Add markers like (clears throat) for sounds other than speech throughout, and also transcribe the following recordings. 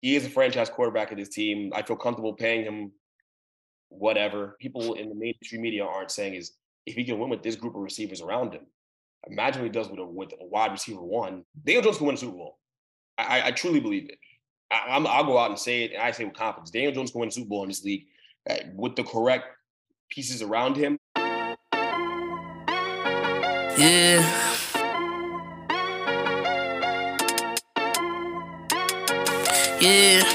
he is a franchise quarterback of this team. I feel comfortable paying him whatever. People in the mainstream media aren't saying is if he can win with this group of receivers around him, imagine what he does with a, with a wide receiver one. Daniel Jones can win a Super Bowl. I, I truly believe it. I, will go out and say it, and I say with confidence. Daniel Jones can win a Super Bowl in this league uh, with the correct pieces around him. Yeah. Yeah.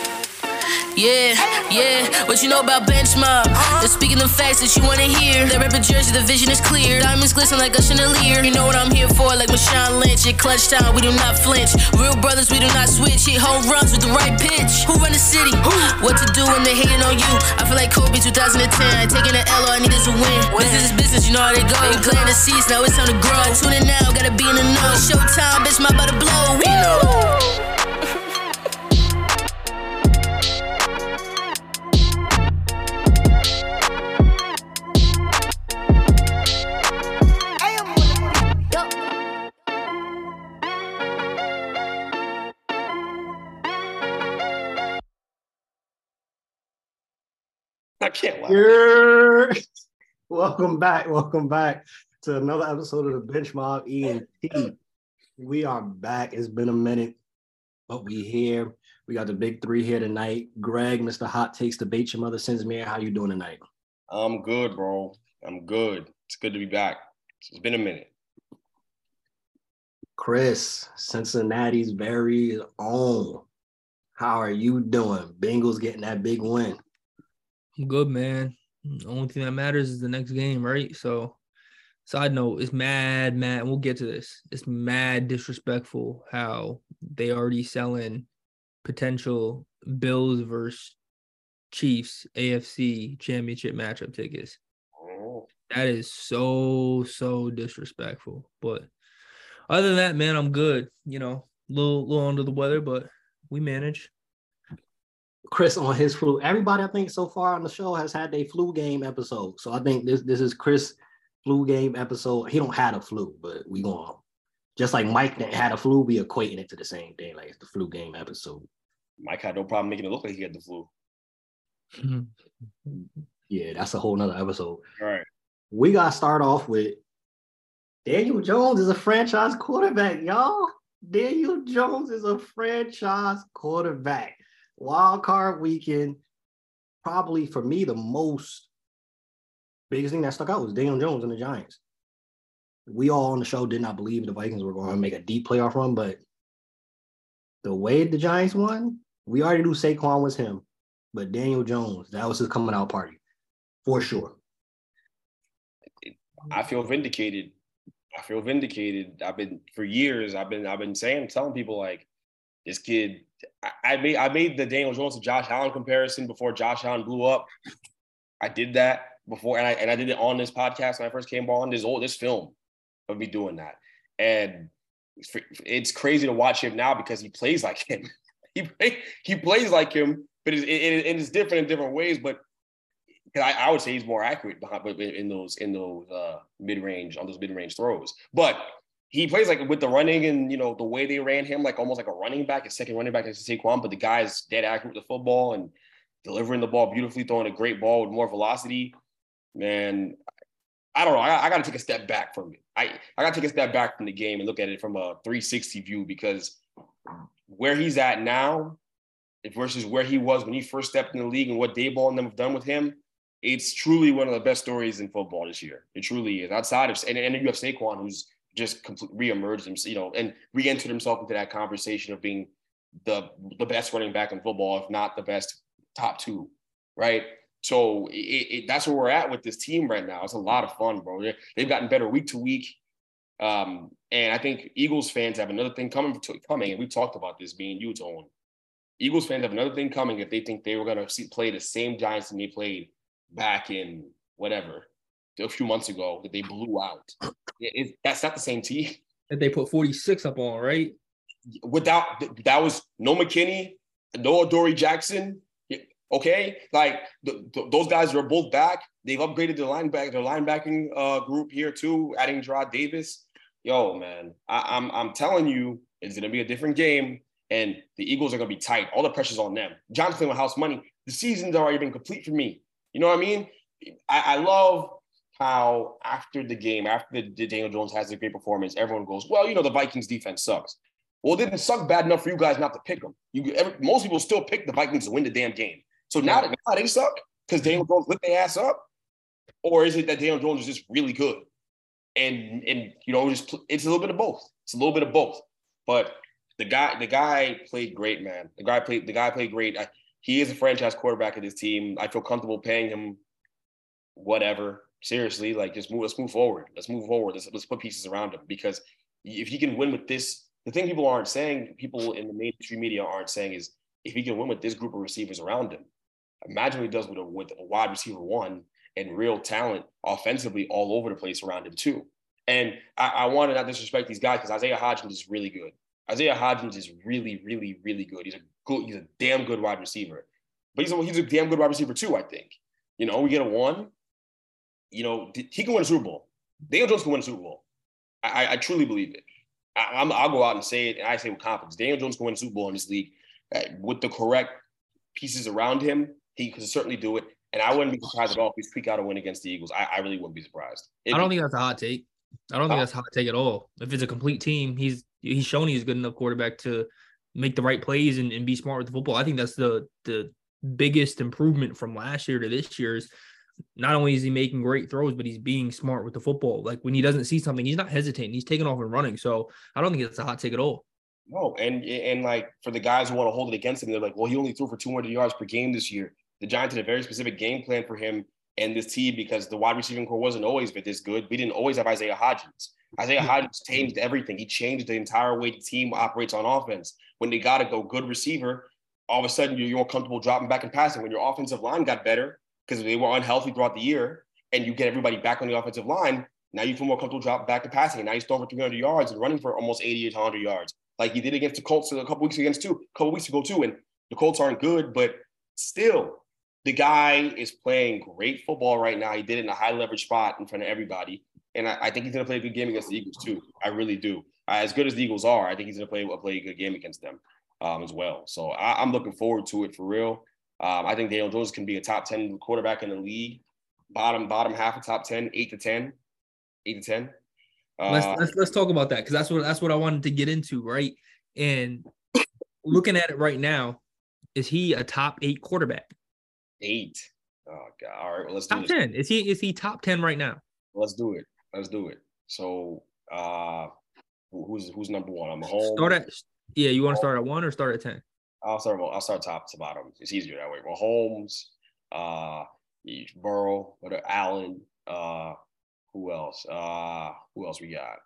Yeah, yeah. What you know about benchmark? They're speaking the facts that you wanna hear. Rep a jersey, the vision is clear. Diamonds glisten like a chandelier. You know what I'm here for, like Marshawn Lynch. At clutch time, we do not flinch. Real brothers, we do not switch. Hit home runs with the right pitch. Who run the city? What to do when they hating on you? I feel like Kobe 2010. Taking an L, all I need is a win. Business is business, you know how they go. They playing the seats, now it's time to grow. Tune in now, gotta be in the know. Showtime, bitch, my about to blow. We know. I can't laugh. welcome back. Welcome back to another episode of the Bench Mob ENT. We are back. It's been a minute, but we here. We got the big three here tonight. Greg, Mr. Hot Takes, the debate your mother sends me. How you doing tonight? I'm good, bro. I'm good. It's good to be back. It's been a minute. Chris, Cincinnati's very own. How are you doing? Bengals getting that big win. I'm good, man. The only thing that matters is the next game, right? So, side note, it's mad, mad. We'll get to this. It's mad disrespectful how they already selling potential Bills versus Chiefs AFC Championship matchup tickets. That is so so disrespectful. But other than that, man, I'm good. You know, little little under the weather, but we manage. Chris on his flu. Everybody I think so far on the show has had a flu game episode. So I think this this is Chris flu game episode. He don't have a flu, but we gonna just like Mike that had a flu, we equating it to the same thing, like it's the flu game episode. Mike had no problem making it look like he had the flu. Mm-hmm. yeah, that's a whole nother episode. All right. We gotta start off with Daniel Jones is a franchise quarterback, y'all. Daniel Jones is a franchise quarterback wild card weekend, probably for me, the most biggest thing that stuck out was Daniel Jones and the Giants. We all on the show did not believe the Vikings were going to make a deep playoff run, but the way the Giants won, we already knew Saquon was him, but Daniel Jones, that was his coming out party for sure. I feel vindicated. I feel vindicated. I've been for years. I've been I've been saying, telling people like this kid I made I made the Daniel Jones to Josh Allen comparison before Josh Allen blew up. I did that before, and I and I did it on this podcast when I first came on. This old this film of me doing that, and it's, crazy to watch him now because he plays like him. (laughs) he he plays like him, but it's, it, it, it's different in different ways. But I, I would say he's more accurate behind, in those in those uh, mid range on those mid range throws. But he plays like with the running and you know the way they ran him, like almost like a running back, a second running back next to Saquon. But the guy's dead accurate with the football and delivering the ball beautifully, throwing a great ball with more velocity. Man, I don't know. I, I got to take a step back from it. I I got to take a step back from the game and look at it from a 360 view because where he's at now versus where he was when he first stepped in the league and what Daboll and them have done with him, it's truly one of the best stories in football this year. It truly is. Outside of and, and you have Saquon, who's just completely reemerged himself, you know, and re-entered himself into that conversation of being the the best running back in football, if not the best top two, right? So it, it, that's where we're at with this team right now. It's a lot of fun, bro. They've gotten better week to week, um, and I think Eagles fans have another thing coming. To, coming, and we talked about this being you, Tone. Eagles fans have another thing coming if they think they were going to play the same Giants that they played back in whatever a few months ago that they blew out. It, it, that's not the same team. That they put 46 up on, right? Without that was no McKinney, no Dory Jackson. Okay, like the, the, those guys are both back. They've upgraded their linebacker, their linebacking uh, group here too, adding Jarrad Davis. Yo, man, I, I'm I'm telling you, it's gonna be a different game. and the Eagles are going to be tight. All the pressure's on them. John's playing with house money. The season's already been complete for me. You know what I mean? I, I love how after the game, after the, Daniel Jones has a great performance, everyone goes, "Well, you know, the Vikings defense sucks." Well, it didn't suck bad enough for you guys not to pick them. You, every, most people still pick the Vikings to win the damn game. So now, that, now they suck because Daniel Jones lit their ass up, or is it that Daniel Jones is just really good? And and you know, just it's a little bit of both. It's a little bit of both. But the guy, the guy played great, man. The guy played, the guy played great. I, he is a franchise quarterback of this team. I feel comfortable paying him whatever. Seriously, like just move. Let's move forward. Let's move forward. Let's let's put pieces around him because if he can win with this, the thing people aren't saying, people in the mainstream media aren't saying is if he can win with this group of receivers around him, imagine what he does with a with a wide receiver one and real talent offensively all over the place around him too. And I, I want to not disrespect these guys because Isaiah Hodgins is really good. Isaiah Hodgins is really, really, really good. He's a good, he's a damn good wide receiver. But he's a, he's a damn good wide receiver too, I think. You know, we get a one. You know, he can win a Super Bowl. Daniel Jones can win a Super Bowl. I, I truly believe it. I, will go out and say it, and I say with confidence. Daniel Jones can win a Super Bowl in this league uh, with the correct pieces around him. He could certainly do it, and I wouldn't be surprised at all if he squeak out a win against the Eagles. I, I really wouldn't be surprised. It'd I don't be, think that's a hot take. I don't think that's a hot take at all. If it's a complete team, he's he's shown he's a good enough quarterback to make the right plays and, and be smart with the football. I think that's the the biggest improvement from last year to this year is not only is he making great throws, but he's being smart with the football. Like when he doesn't see something, he's not hesitating. He's taking off and running. So I don't think it's a hot take at all. No, and and like for the guys who want to hold it against him, they're like, well, he only threw for 200 yards per game this year. The Giants had a very specific game plan for him and this team because the wide receiving core wasn't always this good. We didn't always have Isaiah Hodgins. Isaiah Hodgins changed everything. He changed the entire way the team operates on offense. When they got to go good receiver, all of a sudden you're more comfortable dropping back and passing. When your offensive line got better because they were unhealthy throughout the year, and you get everybody back on the offensive line, now you feel more comfortable dropping back to passing. Now he's throwing for 300 yards and running for almost 80 to 100 yards, like he did against the Colts a couple weeks against two, a couple weeks ago too. And the Colts aren't good, but still, the guy is playing great football right now. He did it in a high leverage spot in front of everybody and I, I, think he's going to play a good game against the Eagles too. I really do. Uh, as good as the Eagles are, I think he's going to play a play a good game against them um, as well. So I, am looking forward to it for real. Um, I think Daniel Jones can be a top ten quarterback in the league, bottom bottom half of top ten, eight to ten, eight to ten. Uh, let's, let's let's talk about that because that's what that's what I wanted to get into, right? And looking at it right now, is he a top eight quarterback? Eight. Oh God! All right, well, let's top ten. Is he is he top ten right now? Let's do it. Let's do it. So, uh, who's who's number one? Mahomes. Start at yeah. You want to start at one or start at ten? I'll start. I'll start top to bottom. It's easier that way. Well, Mahomes, uh, Burrow, what Allen, uh, who else? Uh, who else we got?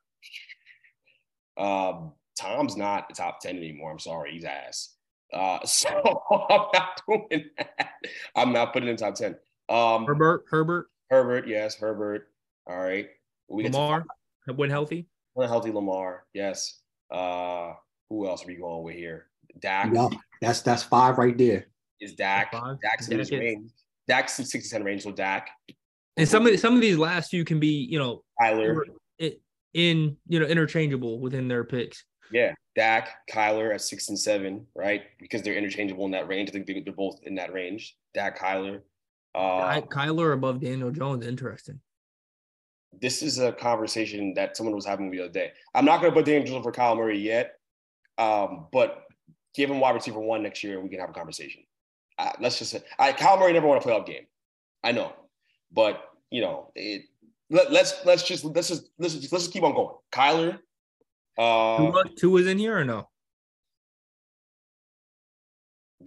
Um, Tom's not the top ten anymore. I'm sorry, he's ass. Uh, (laughs) so I'm not doing that. I'm not putting in top ten. Um, Herbert, Herbert, Herbert, yes, Herbert. All right. We Lamar when healthy. When healthy, Lamar. Yes. Uh, who else are we going with here? Dak. Yeah, that's that's five right there. Is Dak? Five. Dak's in his range. Dak's in 60 range, so Dak. And some of some of these last few can be, you know, Kyler in you know interchangeable within their picks. Yeah, Dak, Kyler at six and seven, right? Because they're interchangeable in that range. I think they're both in that range. Dak, Kyler. Uh, Kyler above Daniel Jones, interesting this is a conversation that someone was having the other day. I'm not going to put Daniel Jones for Kyler Murray yet, um, but give him wide receiver one next year, and we can have a conversation. Uh, let's just say, I, Kyler Murray never won a playoff game. I know, but you know, it, let, us let's, let's just let's just let's just let's just keep on going. Kyler, uh, Tua was in here or no?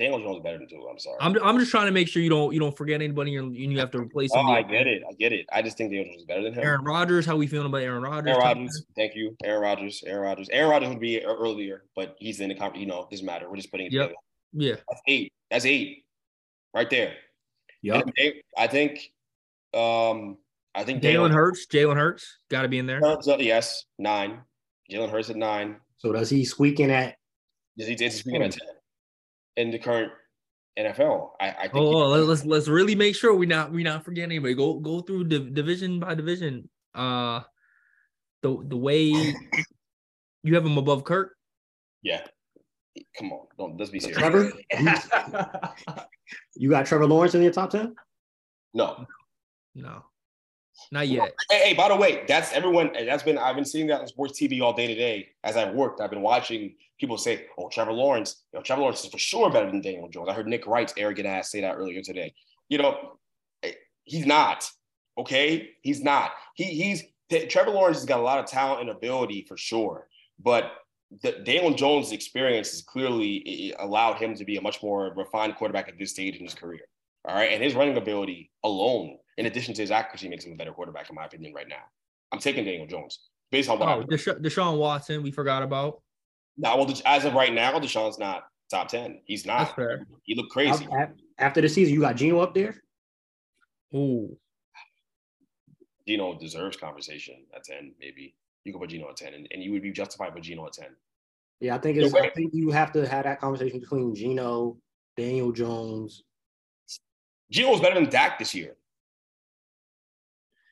Daniel Jones is better than Tua. I'm sorry. I'm, I'm just trying to make sure you don't you don't forget anybody and you have to replace. Oh, I get it. I get it. I just think Daniel Jones is better than him. Aaron Rodgers, how we feeling about Aaron Rodgers? Aaron Rodgers, thank you. Aaron Rodgers, Aaron Rodgers. Aaron Rodgers would be earlier, but he's in the conference. You know, doesn't matter. We're just putting it yep. together. Yeah, that's eight. That's eight, right there. Yeah, I think. Um, I think Jalen Hurts. Jalen Hurts got to be in there. Uh, yes, nine. Jalen Hurts at nine. So does he squeaking at? Does he? Is he squeaking at ten? In the current NFL. I, I think. Oh, let's let's really make sure we not we not forget anybody. Go go through div- division by division. Uh, the the way (laughs) you have him above Kirk. Yeah. Come on, don't let's be serious. Trevor, (laughs) you got Trevor Lawrence in your top ten? No. No, not yet. Hey, hey, by the way, that's everyone. That's been I've been seeing that on sports TV all day today as I've worked. I've been watching people say, "Oh, Trevor Lawrence, you know, Trevor Lawrence is for sure better than Daniel Jones." I heard Nick Wright's arrogant ass say that earlier today. You know, eh, he's not. Okay, he's not. He he's Trevor Lawrence has got a lot of talent and ability for sure, but the, Daniel Jones' experience has clearly allowed him to be a much more refined quarterback at this stage in his career. All right, and his running ability alone in addition to his accuracy, makes him a better quarterback, in my opinion, right now. I'm taking Daniel Jones based on what oh, Desha- Deshaun Watson, we forgot about. Now, well, as of right now, Deshaun's not top 10. He's not. He looked crazy. After the season, you got Geno up there? Ooh. Geno deserves conversation at 10, maybe. You could put Geno at 10, and, and you would be justified with Geno at 10. Yeah, I think it's, I think you have to have that conversation between Geno, Daniel Jones. Geno was better than Dak this year.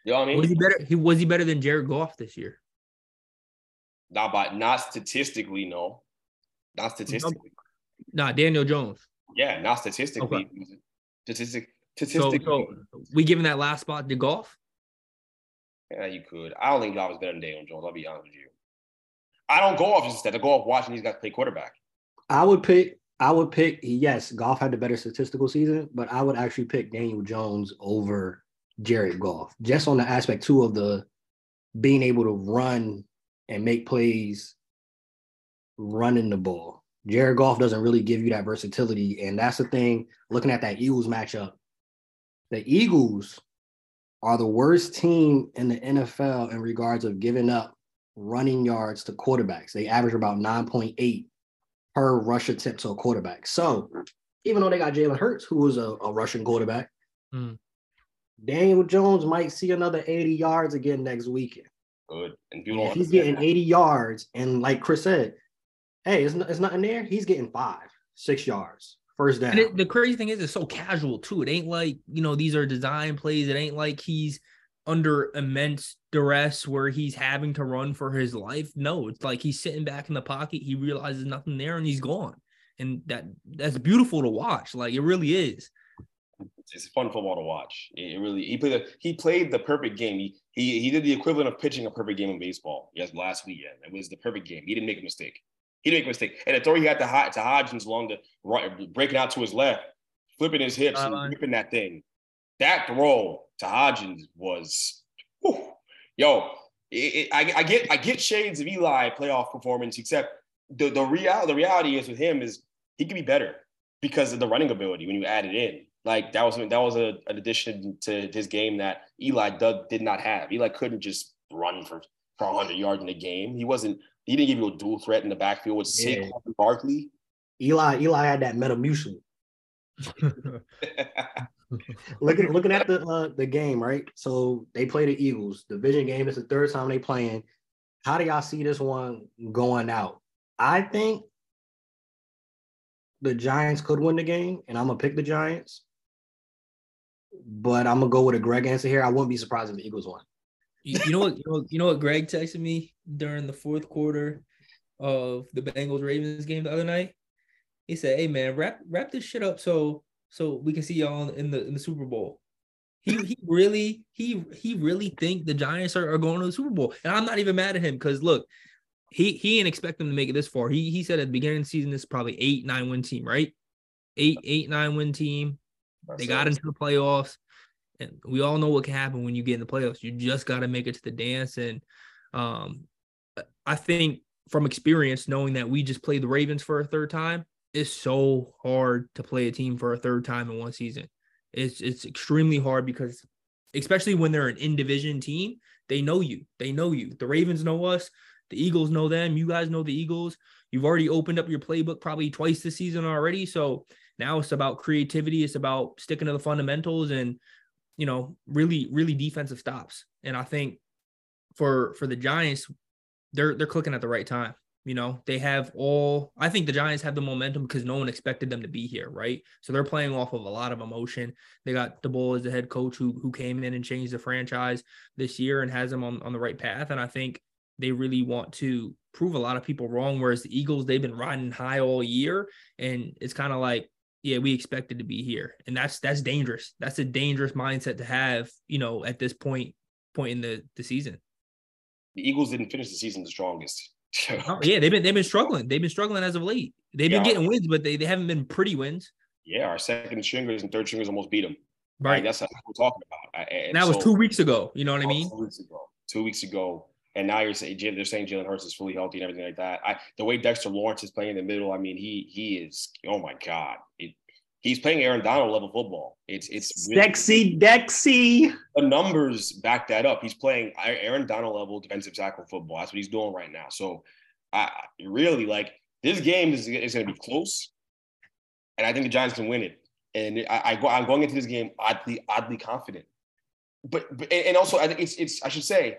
You know what I mean? Was he better? He was he better than Jared Goff this year? Not by not statistically, no. Not statistically. Nah, Daniel Jones. Yeah, not statistically. Okay. Statistic, statistically. So, so we giving that last spot to Goff? Yeah, you could. I don't think Goff is better than Daniel Jones. I'll be honest with you. I don't go off instead. I go off watching these guys play quarterback. I would pick. I would pick. Yes, Goff had the better statistical season, but I would actually pick Daniel Jones over Jared Goff, just on the aspect too of the being able to run and make plays running the ball. Jared Goff doesn't really give you that versatility. And that's the thing, looking at that Eagles matchup. The Eagles are the worst team in the NFL in regards of giving up running yards to quarterbacks. They average about 9.8 per rush attempt to a quarterback. So even though they got Jalen Hurts, who was a, a Russian quarterback, mm. Daniel Jones might see another 80 yards again next weekend. Good. And if he's getting that. 80 yards, and like Chris said, hey, it's, it's nothing there. He's getting five, six yards, first down. It, the crazy thing is, it's so casual too. It ain't like you know these are design plays. It ain't like he's under immense duress where he's having to run for his life. No, it's like he's sitting back in the pocket. He realizes nothing there, and he's gone. And that that's beautiful to watch. Like it really is it's fun football to watch. It really he played a, he played the perfect game. He, he he did the equivalent of pitching a perfect game in baseball. Yes, last weekend it was the perfect game. He didn't make a mistake. He didn't make a mistake. And the throw he had to, to Hodgins along the right, breaking out to his left, flipping his hips uh, and ripping that thing. That throw to Hodgins was, whew, yo. It, it, I, I get I get shades of Eli playoff performance, except the the real the reality is with him is he could be better because of the running ability when you add it in. Like that was that was a, an addition to his game that Eli Doug did not have. Eli couldn't just run for for 100 yards in a game. He wasn't. He didn't give you a dual threat in the backfield with yeah. Saquon Barkley. Eli Eli had that Metamucil. (laughs) (laughs) looking looking at the uh, the game, right? So they play the Eagles division game. It's the third time they playing. How do y'all see this one going out? I think the Giants could win the game, and I'm gonna pick the Giants but I'm gonna go with a Greg answer here. I wouldn't be surprised if the Eagles won. You, you know what? You know, you know what? Greg texted me during the fourth quarter of the Bengals Ravens game the other night. He said, "Hey man, wrap wrap this shit up so so we can see y'all in the in the Super Bowl." He he really he he really think the Giants are, are going to the Super Bowl, and I'm not even mad at him because look, he he didn't expect them to make it this far. He he said at the beginning of the season this is probably eight nine win team, right? Eight eight nine win team. They got into the playoffs, and we all know what can happen when you get in the playoffs. You just got to make it to the dance. And um, I think from experience, knowing that we just played the Ravens for a third time, it's so hard to play a team for a third time in one season. It's it's extremely hard because, especially when they're an in division team, they know you. They know you. The Ravens know us. The Eagles know them. You guys know the Eagles. You've already opened up your playbook probably twice this season already. So now it's about creativity. It's about sticking to the fundamentals and, you know, really, really defensive stops. And I think for for the Giants, they're they're clicking at the right time. You know, they have all I think the Giants have the momentum because no one expected them to be here, right? So they're playing off of a lot of emotion. They got Daboll as the head coach who who came in and changed the franchise this year and has them on, on the right path. And I think they really want to prove a lot of people wrong. Whereas the Eagles, they've been riding high all year, and it's kind of like, yeah, we expected to be here, and that's that's dangerous. That's a dangerous mindset to have, you know, at this point point in the the season. The Eagles didn't finish the season the strongest. (laughs) oh, yeah, they've been they've been struggling. They've been struggling as of late. They've been getting wins, but they, they haven't been pretty wins. Yeah, our second stringers and third stringers almost beat them. Right. right? That's what we're talking about. And that so, was two weeks ago. You know what I oh, mean? Two weeks ago. Two weeks ago. And now you're saying they're saying Jalen Hurts is fully healthy and everything like that. I the way Dexter Lawrence is playing in the middle, I mean, he he is oh my god, it, he's playing Aaron Donald level football. It's it's really, sexy Dexy. The numbers back that up. He's playing Aaron Donald level defensive tackle football. That's what he's doing right now. So I really like this game is, is going to be close, and I think the Giants can win it. And I, I go, I'm going into this game oddly oddly confident. But, but and also I think it's it's I should say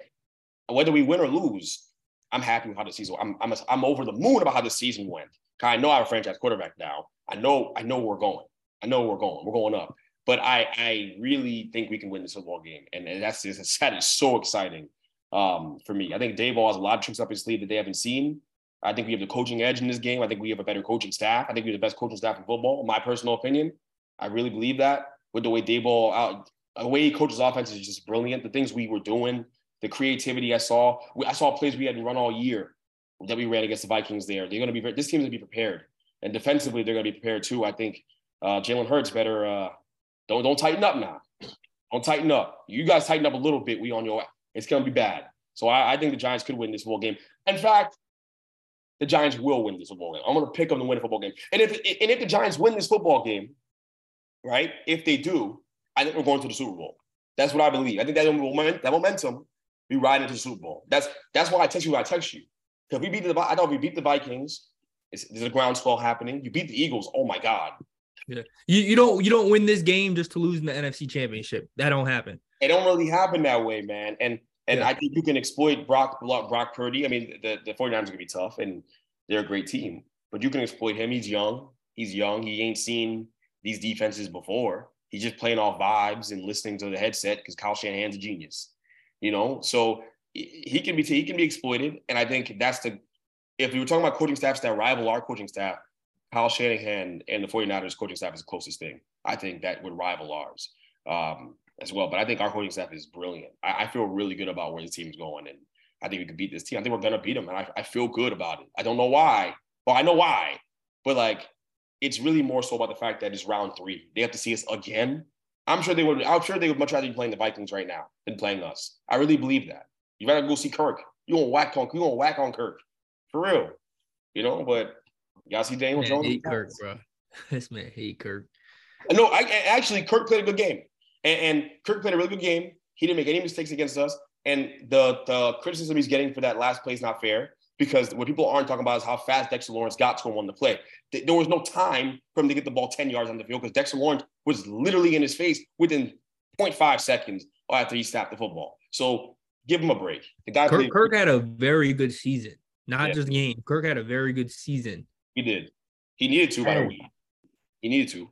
whether we win or lose, I'm happy with how the season. I'm I'm I'm over the moon about how the season went. I know I have a franchise quarterback now. I know I know we're going. I know we're going. We're going up. But I I really think we can win this football game, and, and that's that is so exciting um, for me. I think Daboll has a lot of tricks up his sleeve that they haven't seen. I think we have the coaching edge in this game. I think we have a better coaching staff. I think we have the best coaching staff in football, in my personal opinion. I really believe that with the way Daboll out, the way he coaches offense is just brilliant. The things we were doing, the creativity I saw, I saw plays we hadn't run all year that we ran against the Vikings. There, they're going to be this team's going to be prepared, and defensively they're going to be prepared too. I think uh, Jalen Hurts better uh, don't don't tighten up now. Don't tighten up. You guys tighten up a little bit. We on your. It's going to be bad. So I, I think the Giants could win this football game. In fact, the Giants will win this football game. I'm going to pick them to win a football game. And if and if the Giants win this football game, right? If they do, I think we're going to the Super Bowl. That's what I believe. I think that that momentum, we ride into the Super Bowl. That's that's why I text you. I text you because we beat the. I thought we beat the Vikings. It's, there's a groundswell happening. You beat the Eagles. Oh my God. Yeah. You, you don't you don't win this game just to lose in the NFC Championship. That don't happen. It don't really happen that way, man. And and yeah. I think you can exploit Brock Brock Purdy. I mean, the, the 49ers are gonna be tough and they're a great team. But you can exploit him. He's young. He's young. He ain't seen these defenses before. He's just playing off vibes and listening to the headset because Kyle Shanahan's a genius. You know, so he can be he can be exploited. And I think that's the if we were talking about coaching staffs that rival our coaching staff, Kyle Shanahan and the 49ers coaching staff is the closest thing. I think that would rival ours um, as well. But I think our coaching staff is brilliant. I, I, feel really good about where the team's going. And I think we could beat this team. I think we're to beat them. And I, I feel good about it. I don't know why. Well, I know why. But like, it's really more so about the fact that it's round three. They have to see us again. I'm sure they would. I'm sure they would much rather be playing the Vikings right now than playing us. I really believe that. You better go see Kirk. You gonna whack on. You gonna whack on Kirk for real. You know, but Y'all see Daniel man, Jones? Hate Kirk, bro. (laughs) This man hate Kirk. No, I actually Kirk played a good game, and, and, Kirk played a really good game. He didn't make any mistakes against us, and the the criticism he's getting for that last play is not fair because what people aren't talking about is how fast Dexter Lawrence got to him on the play. There was no time for him to get the ball 10 yards on the field because Dexter Lawrence was literally in his face within 0.5 seconds after he snapped the football. So give him a break. The guy Kirk, Kirk had a very good season, not yeah. just game. Kirk had a very good season. He did. He needed to, by the way. He needed to.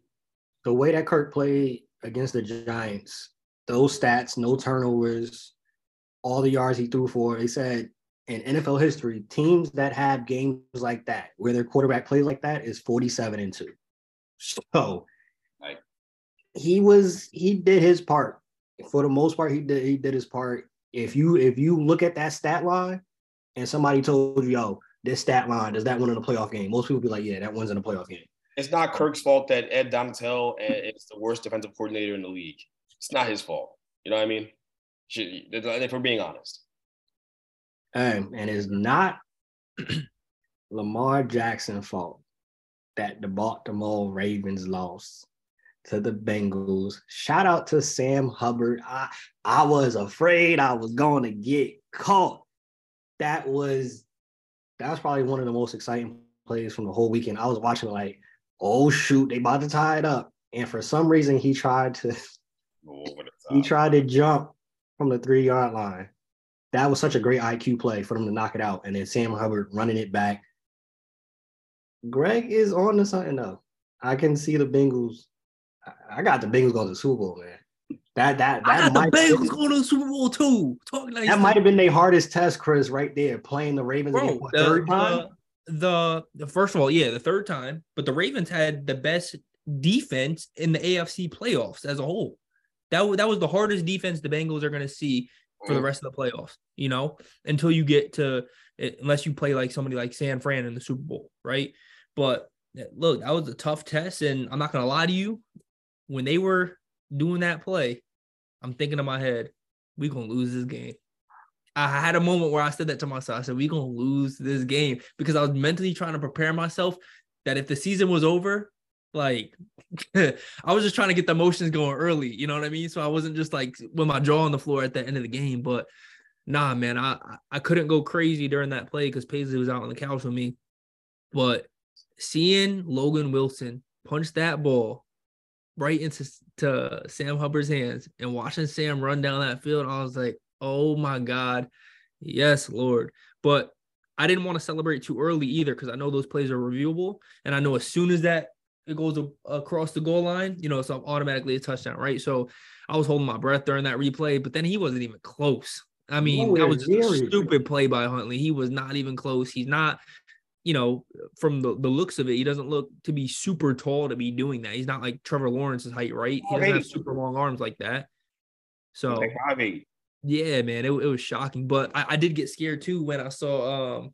The way that Kirk played against the Giants, those stats, no turnovers, all the yards he threw for, they said in NFL history, teams that have games like that, where their quarterback plays like that, is 47 and 2. So right. He was he did his part. For the most part, he did he did his part. If you if you look at that stat line and somebody told you, yo, this stat line, does that win in a playoff game? Most people be like, yeah, that wins in a playoff game. It's not Kirk's fault that Ed Donatell is the worst defensive coordinator in the league. It's not his fault. You know what I mean? If we're being honest. Um, and it's not (clears throat) Lamar Jackson fault that the Baltimore Ravens lost to the Bengals. Shout out to Sam Hubbard. I I was afraid I was going to get caught. That was that was probably one of the most exciting plays from the whole weekend. I was watching like, oh shoot, they about to tie it up. And for some reason he tried to (laughs) he tried to jump from the three yard line. That was such a great IQ play for them to knock it out. And then Sam Hubbard running it back. Greg is on to something though. I can see the Bengals. I got the Bengals going to the Super Bowl, man. That that I that got the might Bengals been, going to the Super Bowl too. Talking like that might have been their hardest test, Chris, right there, playing the Ravens bro. The, third time. the, the the first of all, yeah, the third time, but the Ravens had the best defense in the AFC playoffs as a whole. That that was the hardest defense the Bengals are going to see for the rest of the playoffs. You know, until you get to eh, unless you play like somebody like San Fran in the Super Bowl, right? But eh, look, that was a tough test, and I'm not going to lie to you. When they were doing that play, I'm thinking in my head, we gonna lose this game. I had a moment where I said that to myself. I said, we gonna lose this game because I was mentally trying to prepare myself that if the season was over, like (laughs) I was just trying to get the emotions going early. You know what I mean? So I wasn't just like with my jaw on the floor at the end of the game. But nah, man, I I- I couldn't go crazy during that play because Paisley was out on the couch with me. But seeing Logan Wilson punch that ball right into to Sam Hubbard's hands and watching Sam run down that field, I was like, oh my God. Yes, Lord. But I didn't want to celebrate too early either because I know those plays are reviewable. And I know as soon as that it goes across the goal line, you know, so automatically a touchdown, right? So I was holding my breath during that replay, but then he wasn't even close. I mean, that was just a stupid play by Huntley. He was not even close. He's not, you know, from the, the looks of it, he doesn't look to be super tall to be doing that. He's not like Trevor Lawrence's height, right? He doesn't have super long arms like that. So Like five eight. yeah, man, it, it was shocking. But I, I did get scared too when I saw um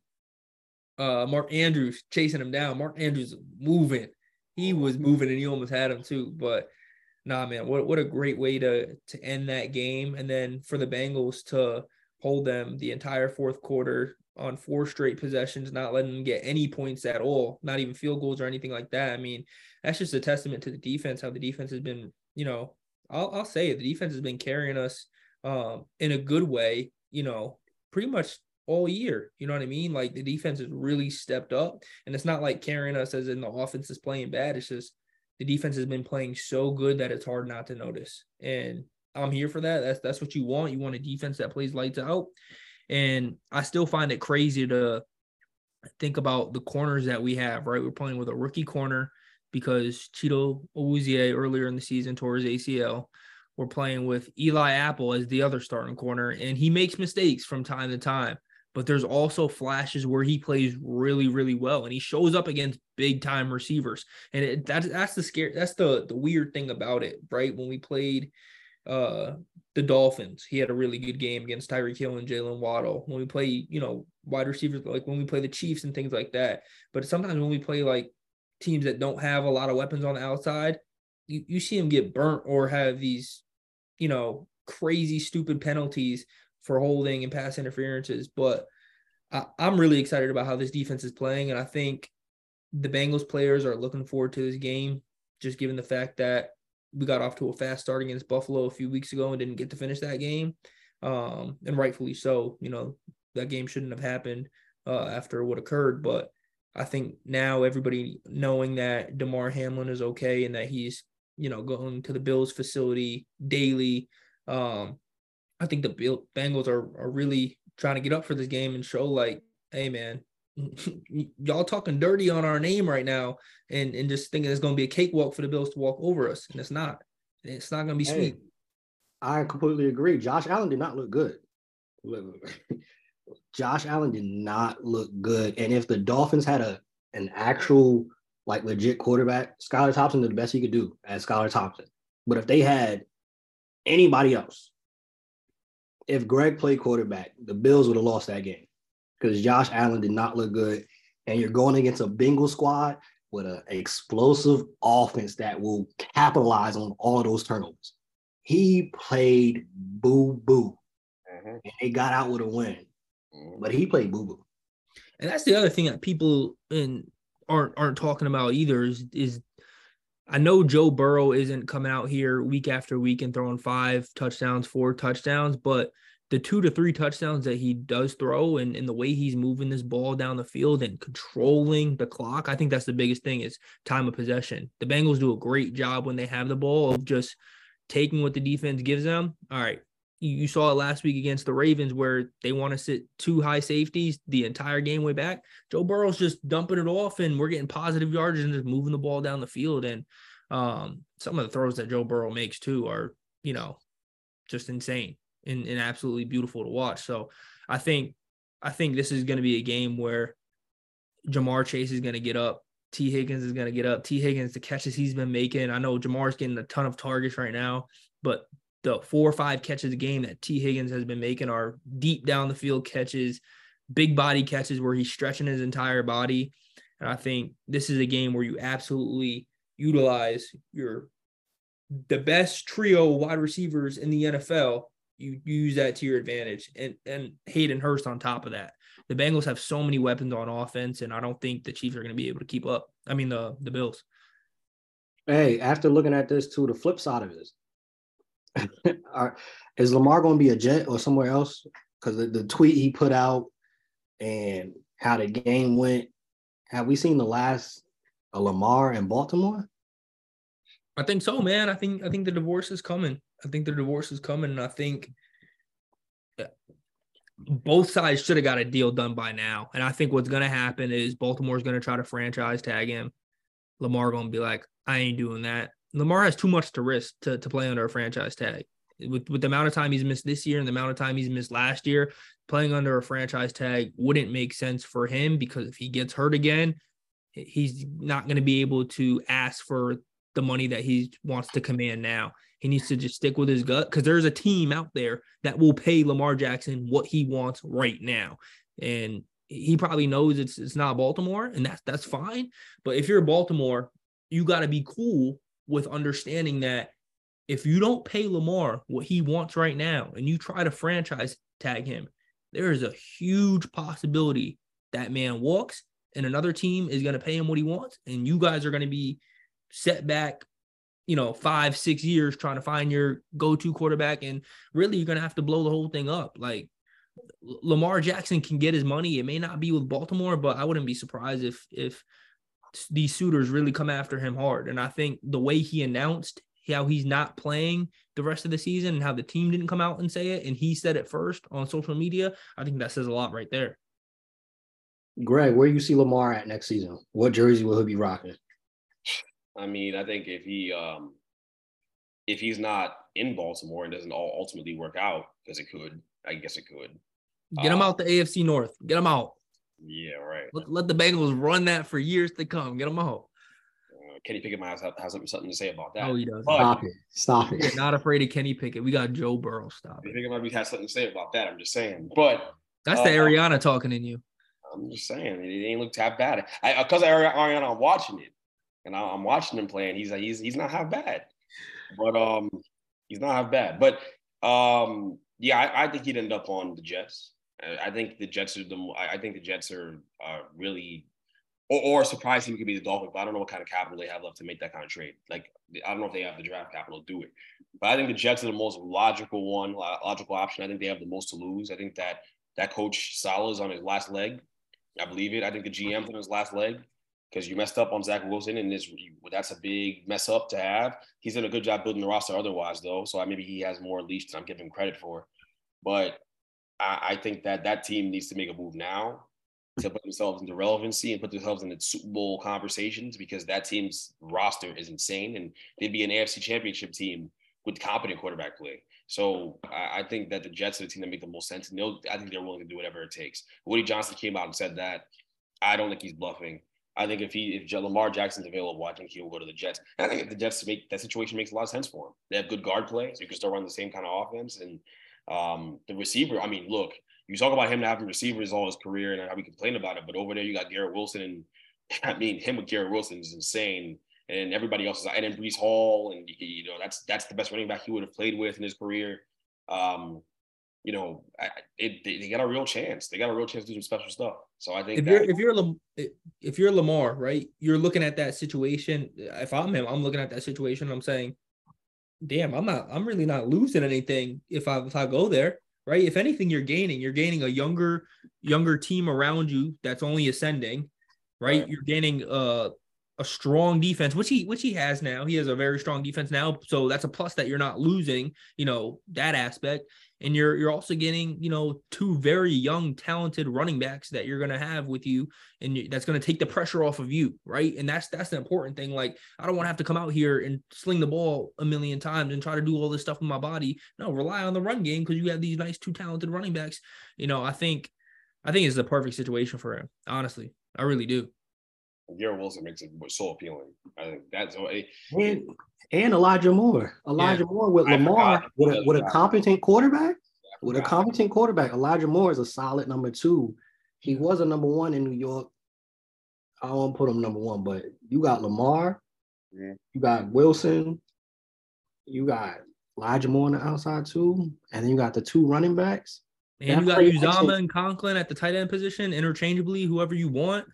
uh Mark Andrews chasing him down. Mark Andrews moving. He was moving and he almost had him too. But nah, man, what what a great way to to end that game. And then for the Bengals to hold them the entire fourth quarter on four straight possessions, not letting them get any points at all, not even field goals or anything like that. I mean, that's just a testament to the defense, how the defense has been, you know, I'll I'll say it. The defense has been carrying us um in a good way, you know, pretty much all year. You know what I mean? Like the defense has really stepped up. And it's not like carrying us as in the offense is playing bad. It's just the defense has been playing so good that it's hard not to notice. And I'm here for that. That's that's what you want. You want a defense that plays lights out. And I still find it crazy to think about the corners that we have, right? We're playing with a rookie corner because Chido Awuzie earlier in the season tore his ACL. We're playing with Eli Apple as the other starting corner, and he makes mistakes from time to time. But there's also flashes where he plays really, really well, and he shows up against big time receivers. And it, that's that's the scare. That's the the weird thing about it, right? When we played uh the Dolphins, he had a really good game against Tyreek Hill and Jaylen Waddle. When we play, you know, wide receivers like when we play the Chiefs and things like that. But sometimes when we play like teams that don't have a lot of weapons on the outside, you, you see them get burnt or have these, you know, crazy stupid penalties for holding and pass interferences. But I, I'm really excited about how this defense is playing. And I think the Bengals players are looking forward to this game, just given the fact that we got off to a fast start against Buffalo a few weeks ago and didn't get to finish that game. Um, and rightfully so. You know, that game shouldn't have happened uh, after what occurred. But I think now everybody knowing that Damar Hamlin is okay and that he's, you know, going to the Bills facility daily. Um, I think the Bill Bengals are are really trying to get up for this game and show like, hey man, y'all talking dirty on our name right now, and and just thinking it's going to be a cakewalk for the Bills to walk over us, and it's not. It's not going to be Hey, sweet. I completely agree. Josh Allen did not look good. Josh Allen did not look good. And if the Dolphins had a an actual like legit quarterback, Skylar Thompson did the best he could do as Skylar Thompson. But if they had anybody else, if Greg played quarterback, the Bills would have lost that game because Josh Allen did not look good. And you're going against a Bengal squad with an explosive offense that will capitalize on all of those turnovers. He played boo boo, Mhm, and they got out with a win, mhm. but he played boo boo. And that's the other thing that people in aren't aren't talking about either is is I know Joe Burrow isn't coming out here week after week and throwing five touchdowns, four touchdowns, but the two to three touchdowns that he does throw and, and the way he's moving this ball down the field and controlling the clock, I think that's the biggest thing is time of possession. The Bengals do a great job when they have the ball of just taking what the defense gives them. All right, you you saw it last week against the Ravens where they want to sit two high safeties the entire game way back. Joe Burrow's just dumping it off and we're getting positive yardage and just moving the ball down the field. And um, some of the throws that Joe Burrow makes too are, you know, just insane and, and absolutely beautiful to watch. So I think I think this is going to be a game where Ja'Marr Chase is going to get up. Tee Higgins is going to get up. Tee Higgins, the catches he's been making. I know Ja'Marr's getting a ton of targets right now, but the four or five catches a game that Tee Higgins has been making are deep down the field catches, big body catches where he's stretching his entire body. And I think this is a game where you absolutely utilize your the best trio wide receivers in the NFL. You use that to your advantage, and and Hayden Hurst on top of that. The Bengals have so many weapons on offense, and I don't think the Chiefs are going to be able to keep up. I mean the the Bills. Hey, after looking at this too, the flip side of this, (laughs) Are, is Lamar going to be a Jet or somewhere else? Because the, the tweet he put out and how the game went, have we seen the last of Lamar in Baltimore? I think so, man. I think I think the divorce is coming. I think the divorce is coming, and I think uh, both sides should have got a deal done by now. And I think what's going to happen is Baltimore's going to try to franchise tag him. Lamar going to be like, I ain't doing that. Lamar has too much to risk to, to play under a franchise tag. With, with the amount of time he's missed this year and the amount of time he's missed last year, playing under a franchise tag wouldn't make sense for him because if he gets hurt again, he's not going to be able to ask for the money that he wants to command now. He needs to just stick with his gut because there's a team out there that will pay Lamar Jackson what he wants right now. And he probably knows it's it's not Baltimore, and that's that's fine. But if you're Baltimore, you got to be cool with understanding that if you don't pay Lamar what he wants right now and you try to franchise tag him, there is a huge possibility that man walks and another team is going to pay him what he wants and you guys are going to be set back you know five six years trying to find your go-to quarterback and really you're going to have to blow the whole thing up like lamar jackson can get his money it may not be with baltimore but i wouldn't be surprised if if these suitors really come after him hard. And I think the way he announced how he's not playing the rest of the season and how the team didn't come out and say it and he said it first on social media, I think that says a lot right there. Greg, where you see Lamar at next season? What jersey will he be rocking? I mean, I think if he um if he's not in Baltimore and doesn't all ultimately work out, because it could, I guess it could. Get him uh, out the AFC North. Get him out. Yeah, right. Let, let the Bengals run that for years to come. Get them out. Uh, Kenny Pickett might have, has something to say about that. Oh, he does. But, Stop it. Stop it. not afraid of Kenny Pickett. We got Joe Burrow. Stop it. Pickett might have something to say about that. I'm just saying. But that's uh, the Ariana talking in you. I'm just saying. It ain't look that bad. Because Ariana, I'm watching it, and I'm watching him playing. He's he's he's not half bad, but um, he's not half bad. But um, yeah, I, I think he'd end up on the Jets. I think the Jets are the. I think the Jets are really, or, or team could be the Dolphins. But I don't know what kind of capital they have left to make that kind of trade. Like I don't know if they have the draft capital to do it. But I think the Jets are the most logical one, logical option. I think they have the most to lose. I think that that coach Saleh is on his last leg. I believe it. I think the GM's on his last leg because you messed up on Zach Wilson, and this that's a big mess up to have. He's done a good job building the roster otherwise, though. So maybe he has more leash than I'm giving credit for. But I, I think that that team needs to make a move now to put themselves into relevancy and put themselves in the Super Bowl conversations because that team's roster is insane and they'd be an AFC championship team with competent quarterback play. So I, I think that the Jets are the team that make the most sense. And I think they're willing to do whatever it takes. Woody Johnson came out and said that. I don't think he's bluffing. I think if he if Lamar Jackson's available, I think he'll go to the Jets. And I think if the Jets make that situation makes a lot of sense for him. They have good guard play, so you can still run the same kind of offense. And um, the receiver, I mean, look, you talk about him not having receivers all his career and how we complain about it, but over there you got Garrett Wilson, and (laughs) I mean, him with Garrett Wilson is insane. And everybody else is, and then Breece Hall, and you know that's that's the best running back he would have played with in his career. Um, you know, it, they, they, got a real chance. They got a real chance to do some special stuff. So I think if you're if you're if you're Lamar, right, you're looking at that situation. If I'm him, I'm looking at that situation. I'm saying, damn, I'm not, I'm really not losing anything if I if I go there, right? If anything, you're gaining. You're gaining a younger, younger team around you that's only ascending, right? You're gaining uh a strong defense, which he which he has now. He has a very strong defense now, so that's a plus that you're not losing. You know that aspect, and you're you're also getting you know two very young, talented running backs that you're gonna have with you, and you, that's gonna take the pressure off of you, right? And that's that's an important thing. Like I don't want to have to come out here and sling the ball a million times and try to do all this stuff with my body. No, rely on the run game because you have these nice two talented running backs. You know, I think I think it's the perfect situation for him. Honestly, I really do. Garrett Wilson makes it so appealing. I think that's a and, and Elijah Moore. Elijah yeah. Moore with Lamar with a, with a competent quarterback. With a competent quarterback, Elijah Moore is a solid number two. He was a number one in New York. I won't put him number one, but you got Lamar, mm-hmm. you got Wilson, you got Elijah Moore on the outside too, and then you got the two running backs. And you got Uzomah and Conklin at the tight end position interchangeably, whoever you want.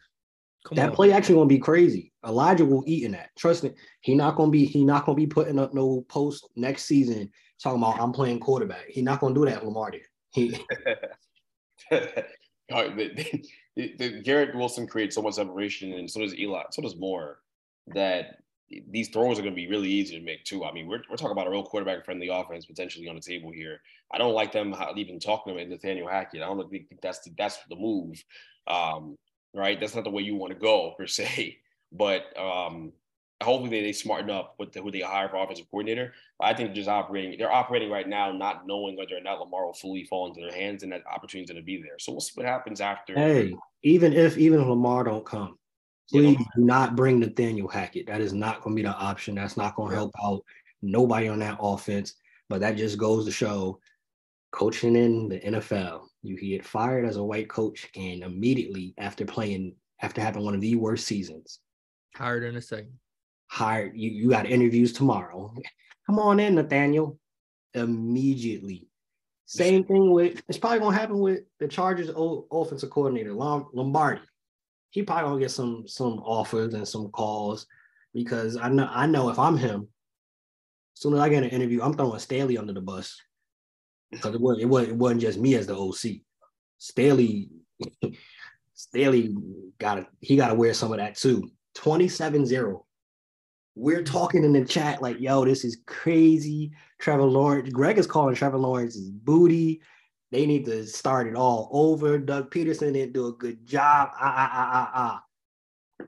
Come that on. play actually gonna be crazy. Elijah will eat in that. Trust me, he not gonna be he not gonna be putting up no post next season talking about I'm playing quarterback. He not gonna do that. Lamar did. He. the, the, the, Garrett Wilson creates so much separation, and so does Eli. So does Moore. That these throws are going to be really easy to make too. I mean, we're, we're talking about a real quarterback friendly offense potentially on the table here. I don't like them even talking about Nathaniel Hackett. I don't think that's the, that's the move. Um, right? That's not the way you want to go per se. (laughs) But um, hopefully they, they smarten up with the, who they hire for offensive coordinator. I think just operating, they're operating right now, not knowing whether or not Lamar will fully fall into their hands and that opportunity is going to be there. So we'll see what happens after. Hey, even if even if Lamar don't come, please do not bring Nathaniel Hackett. That is not going to be the option. That's not going to help out nobody on that offense. But that just goes to show coaching in the NFL, you get fired as a white coach, and immediately after playing, after having one of the worst seasons, hired in a second. Hired, you, you got interviews tomorrow. Come on in, Nathaniel. Immediately. Same thing with it's probably gonna happen with the Chargers offensive coordinator, Lombardi. He probably gonna get some some offers and some calls because I know I know if I'm him, as soon as I get an interview, I'm throwing Staley under the bus because it wasn't, it wasn't it wasn't just me as the OC. Staley, (laughs) Staley got to he got to wear some of that too. 27-0. We're talking in the chat like, yo, this is crazy. Trevor Lawrence, Greg is calling Trevor Lawrence's booty. They need to start it all over. Doug Pederson didn't do a good job. Ah, ah, ah, ah, ah.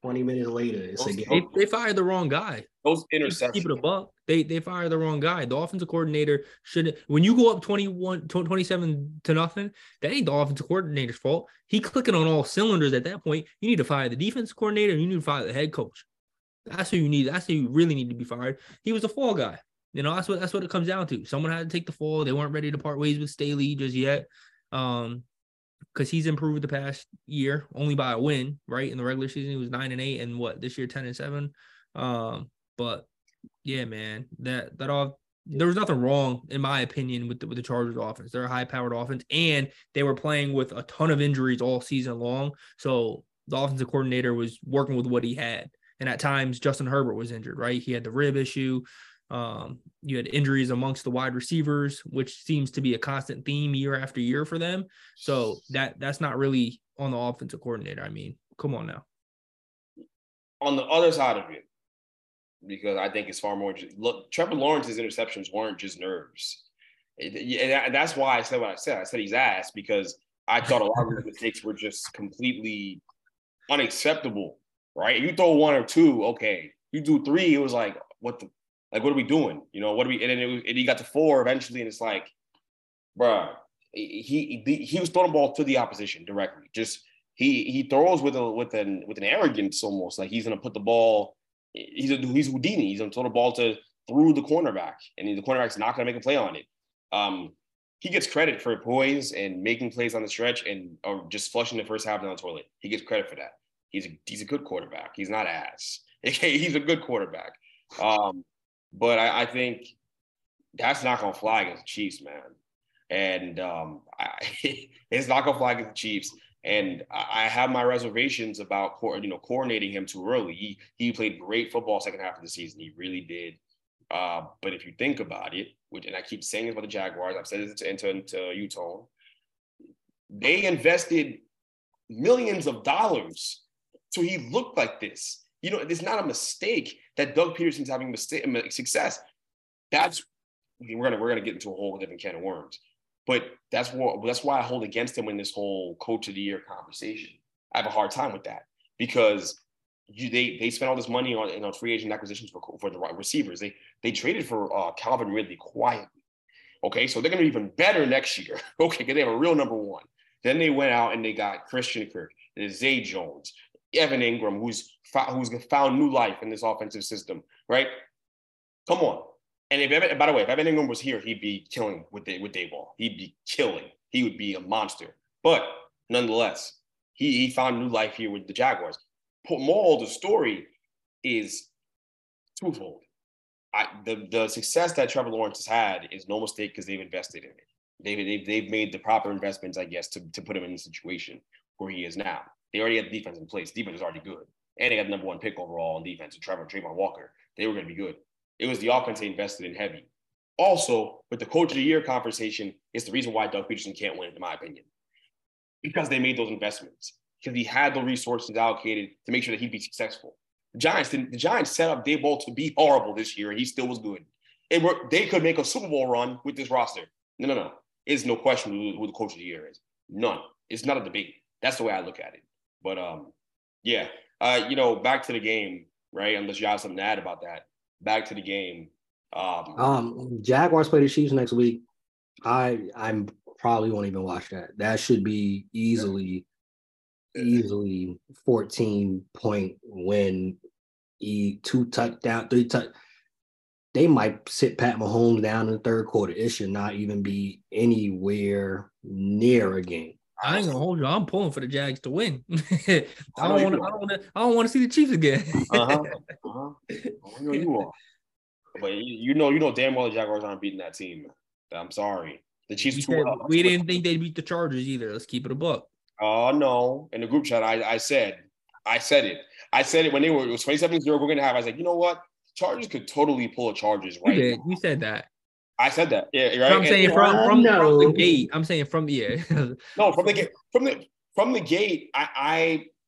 20 minutes later, it's again. They, they fired the wrong guy. Those interceptions. Keep it a buck. They they fired the wrong guy. The offensive coordinator should when you go up 21 27 to nothing, that ain't the offensive coordinator's fault. He clicking on all cylinders at that point. You need to fire the defense coordinator, you need to fire the head coach. That's who you need. That's who you really need to be fired. He was a fall guy. You know, that's what that's what it comes down to. Someone had to take the fall. They weren't ready to part ways with Staley just yet. Um, because he's improved the past year only by a win, right? In the regular season, he was nine and eight, and what this year, 10 and seven. Um, but yeah, man, that that all there was nothing wrong in my opinion with the, with the Chargers offense. They're a high powered offense, and they were playing with a ton of injuries all season long. So the offensive coordinator was working with what he had, and at times Justin Herbert was injured. Right, he had the rib issue. Um, you had injuries amongst the wide receivers, which seems to be a constant theme year after year for them. So that that's not really on the offensive coordinator. I mean, come on now. On the other side of it, because I think it's far more. Look, Trevor Lawrence's interceptions weren't just nerves, and that's why I said what I said. I said he's ass because I thought a lot of the (laughs) mistakes were just completely unacceptable. Right? You throw one or two, okay. You do three, it was like, what the, like, what are we doing? You know, what are we? And then it was, and he got to four eventually, and it's like, bruh, he he he was throwing the ball to the opposition directly. Just he he throws with a with an with an arrogance almost like he's gonna put the ball he's a he's Houdini. He's gonna throw the ball to through the cornerback, and the cornerback's not gonna make a play on it. Um, he gets credit for poise and making plays on the stretch and or just flushing the first half down the toilet. He gets credit for that. He's a, he's a good quarterback. He's not ass. (laughs) he's a good quarterback. Um, but I, I, think that's not gonna fly against the Chiefs, man. And um, I, (laughs) it's not gonna fly against the Chiefs. And I have my reservations about you know coordinating him too early. He he played great football second half of the season. He really did. Uh, but if you think about it, which and I keep saying this about the Jaguars, I've said this to into into Utah. They invested millions of dollars So he looked like this. You know, it's not a mistake that Doug Pederson's having mistake, success. That's we're gonna we're gonna get into a whole different can of worms. But that's what that's why I hold against him in this whole coach of the year conversation. I have a hard time with that because you, they they spent all this money on know free agent acquisitions for for the receivers. They they traded for uh, Calvin Ridley quietly. Okay, so they're going to be even better next year. (laughs) Okay, because they have a real number one. Then they went out and they got Christian Kirk, Zay Jones, Evan Engram, who's who's found new life in this offensive system. Right? Come on. And if Evan, by the way, if Evan Engram was here, he'd be killing with the, with Daboll. He'd be killing. He would be a monster. But nonetheless, he he found new life here with the Jaguars. Moral of the story is twofold. I, the the success that Trevor Lawrence has had is no mistake because they've invested in it. They've, they've, they've made the proper investments, I guess, to, to put him in the situation where he is now. They already had the defense in place. Defense is already good. And they got the number one pick overall on defense with Trevor Travon Walker. They were going to be good. It was the offense they invested in heavy. Also, with the coach of the year conversation, it's the reason why Doug Pederson can't win, in my opinion, because they made those investments. Because he had the resources allocated to make sure that he'd be successful. The Giants didn't. The Giants set up Daboll to be horrible this year, and he still was good. It they could make a Super Bowl run with this roster. No, no, no. It's no question who, who the coach of the year is. None. It's not a debate. That's the way I look at it. But um, yeah. Uh, you know, back to the game, right? Unless you have something to add about that. Back to the game. Um, um Jaguars play the Chiefs next week. I I'm probably won't even watch that. That should be easily easily 14 point win, e two touchdown, three touch. They might sit Pat Mahomes down in the third quarter. It should not even be anywhere near a game. I ain't gonna hold you. I'm pulling for the Jags to win. (laughs) I don't want to. I don't want to. I don't want to see the Chiefs again. uh-huh. Uh-huh. I know you are, but you, know, you know damn well the Jaguars aren't beating that team. I'm sorry. The Chiefs. We, said, we didn't think they'd beat the Chargers either. Let's keep it a book. Oh no! In the group chat, I, I said, I said it. I said it when they were it was 27 0 we're gonna have. I was like, you know what? Chargers could totally pull a Chargers right. You, you said that. I said that. Yeah, right. I'm saying and, from from, from, the gate. I'm saying from yeah. (laughs) no, from the gate. From the from the gate. I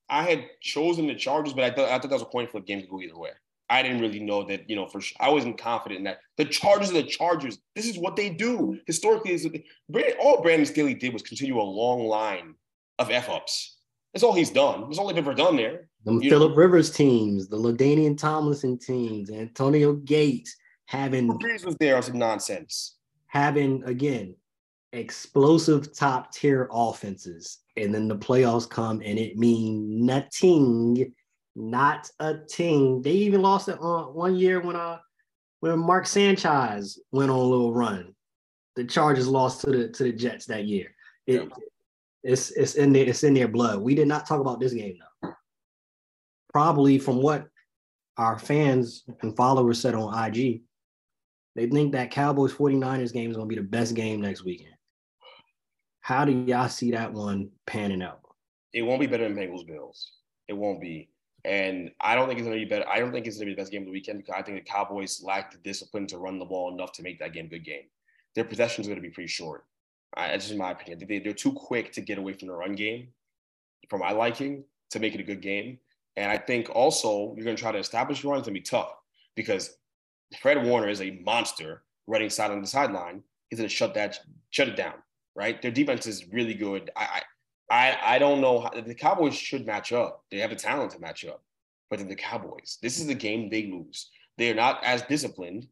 I, I had chosen the Chargers, but I thought I thought that was a coin flip game to go either way. I didn't really know that, you know, for sure. I wasn't confident in that. The Chargers are the Chargers. This is what they do. Historically, is all Brandon Staley did was continue a long line of F ups. That's all he's done. That's all they've ever done there. The Philip Rivers teams, the LaDainian Tomlinson teams, Antonio Gates having Brees was there on some nonsense. Having again explosive top tier offenses, and then the playoffs come and it mean nothing, not a ting. They even lost it on one year when uh when Mark Sanchez went on a little run. The Chargers lost to the to the Jets that year. It, it's it's in there, it's in their blood. We did not talk about this game though. Probably from what our fans and followers said on IG, they think that Cowboys 49ers game is gonna be the best game next weekend. How do y'all see that one panning out? It won't be better than Bengals Bills. It won't be. And I don't think it's going to be better. I don't think it's going to be the best game of the weekend because I think the Cowboys lack the discipline to run the ball enough to make that game a good game. Their possession is going to be pretty short. That's just my opinion. They, they're too quick to get away from the run game, for my liking, to make it a good game. And I think also you're going to try to establish your run. It's going to be tough because Fred Warner is a monster running side on the sideline. He's going to shut that, shut it down. Right? Their defense is really good. I, I, I don't know. How, the Cowboys should match up. They have the talent to match up. But then the Cowboys, this is the game they lose. They are not as disciplined.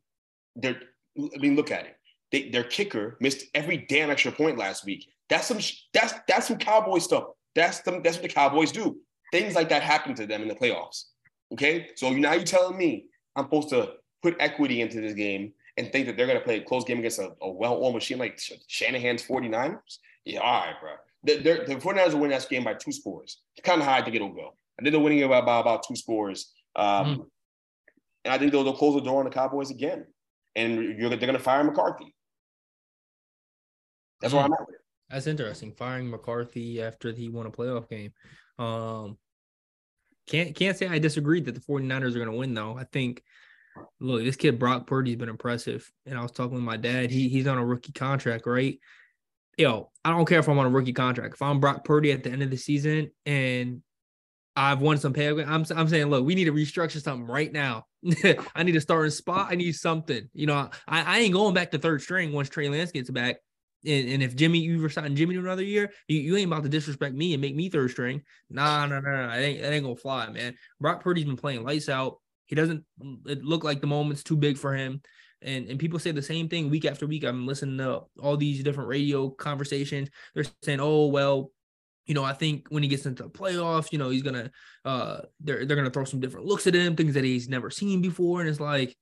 They're. I mean, look at it they, their kicker missed every damn extra point last week. That's some that's that's some Cowboy stuff. That's them. That's what the Cowboys do. Things like that happen to them in the playoffs. Okay, so now you're telling me I'm supposed to put equity into this game and think that they're going to play a close game against a, a well-oiled machine like Shanahan's 49ers? Yeah, all right, bro. The, the 49ers will win that game by two scores. It's kind of high I think it'll go. I think they're winning it by, by about two scores. Um, mm. And I think they'll, they'll close the door on the Cowboys again. And they're going to fire McCarthy. That's where I'm at with it. That's interesting. Firing McCarthy after he won a playoff game. Um, can't can't say I disagreed that the 49ers are going to win though. I think look, this kid Brock Purdy's been impressive. And I was talking with my dad. He he's on a rookie contract, right? Yo, I don't care if I'm on a rookie contract. If I'm Brock Purdy at the end of the season and I've won some pay. I'm I'm saying, look, we need to restructure something right now. (laughs) I need a start in spot. I need something. You know, I, I ain't going back to third string once Trey Lance gets back. And, and if Jimmy, you were signing Jimmy to another year, you, you ain't about to disrespect me and make me third string. Nah, nah, nah, nah. It ain't, it ain't gonna fly, man. Brock Purdy's been playing lights out. He doesn't it look like the moment's too big for him. And and people say the same thing week after week. I'm listening to all these different radio conversations. They're saying, oh, well, you know, I think when he gets into the playoffs, you know, he's gonna uh they're they're gonna throw some different looks at him, things that he's never seen before. And it's like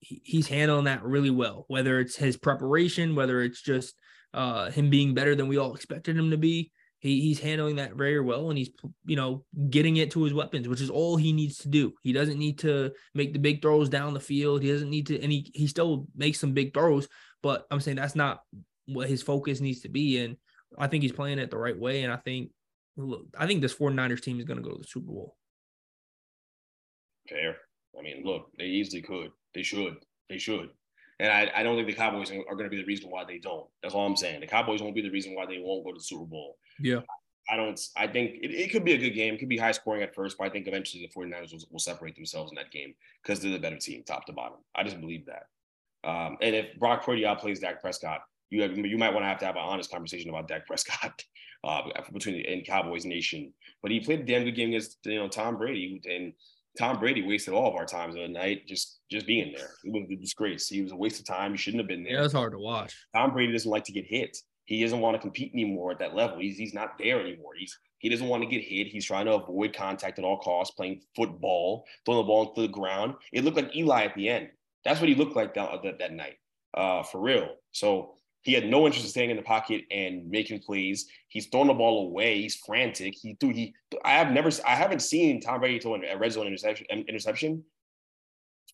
he, he's handling that really well, whether it's his preparation, whether it's just uh him being better than we all expected him to be. He, he's handling that very well and he's you know getting it to his weapons which is all he needs to do he doesn't need to make the big throws down the field he doesn't need to and he, he still makes some big throws but i'm saying that's not what his focus needs to be and I think he's playing it the right way. And I think, look, I think this 49ers team is going to go to the Super Bowl. Fair. I mean, look, they easily could. They should. They should. And I, I don't think the Cowboys are going to be the reason why they don't. That's all I'm saying. The Cowboys won't be the reason why they won't go to the Super Bowl. Yeah. I don't. I think it, it could be a good game. It could be high scoring at first, but I think eventually the 49ers will, will separate themselves in that game because they're the better team, top to bottom. I just believe that. Um, and if Brock Purdy outplays Dak Prescott, you have, you might want to have to have an honest conversation about Dak (laughs) Prescott uh, between the and Cowboys Nation. But he played a damn good game against you know Tom Brady, and Tom Brady wasted all of our times of the night just just being there. It was a disgrace. He was a waste of time. He shouldn't have been there. Yeah, it's hard to watch. Tom Brady doesn't like to get hit. He doesn't want to compete anymore at that level. He's he's not there anymore. He's he doesn't want to get hit. He's trying to avoid contact at all costs, playing football, throwing the ball into the ground. It looked like Eli at the end. That's what he looked like that, that, that night, uh, for real. So he had no interest in staying in the pocket and making plays. He's throwing the ball away. He's frantic. He threw. He. I have never. I haven't seen Tom Brady throw a red zone interception. Interception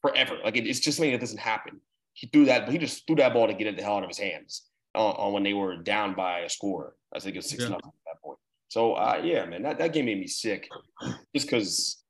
forever. Like it, it's just something that doesn't happen. He threw that, but he just threw that ball to get it the hell out of his hands on, on when they were down by a score. I think it was six yeah. nothing at that point. So uh, yeah, man, that, that game made me sick. Just because,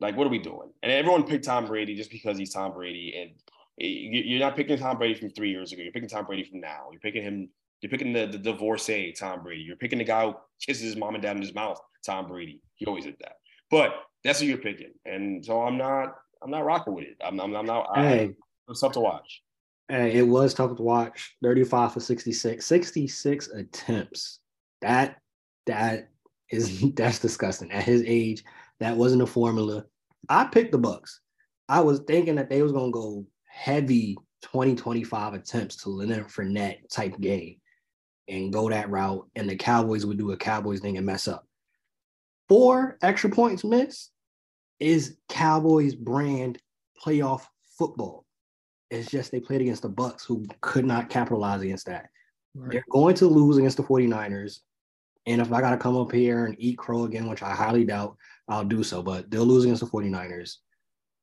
like, what are we doing? And everyone picked Tom Brady just because he's Tom Brady, and you're not picking Tom Brady from three years ago. You're picking Tom Brady from now. You're picking him. You're picking the, the divorcee Tom Brady. You're picking the guy who kisses his mom and dad in his mouth, Tom Brady. He always did that. But that's who you're picking, and so I'm not. I'm not rocking with it. I'm, I'm, I'm not. Hey, I, it's tough to watch. Hey, it was tough to watch. 35 for 66, 66 attempts. That that is (laughs) that's disgusting. At his age, that wasn't a formula. I picked the Bucks. I was thinking that they was gonna go heavy 2025 attempts to Leonard Fournette type game and go that route, and the Cowboys would do a Cowboys thing and mess up. Four extra points missed is Cowboys brand playoff football. It's just they played against the Bucks who could not capitalize against that. Right. They're going to lose against the 49ers. And if I got to come up here and eat crow again, which I highly doubt, I'll do so. But they'll lose against the 49ers.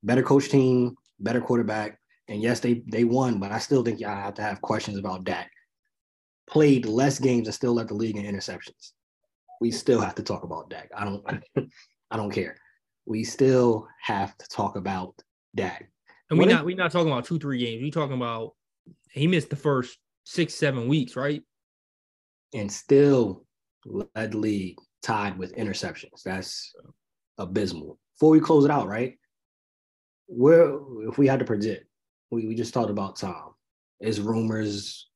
Better coach team, better quarterback. And yes, they they won, but I still think y'all have to have questions about Dak. Played less games and still led the league in interceptions. We still have to talk about Dak. I don't (laughs) I don't care. We still have to talk about Dak. And we not we not talking about two, three games. We talking about he missed the first six, seven weeks, right? And still led the league tied with interceptions. That's abysmal. Before we close it out, right? Where if we had to predict, we, we just talked about Tom. His rumors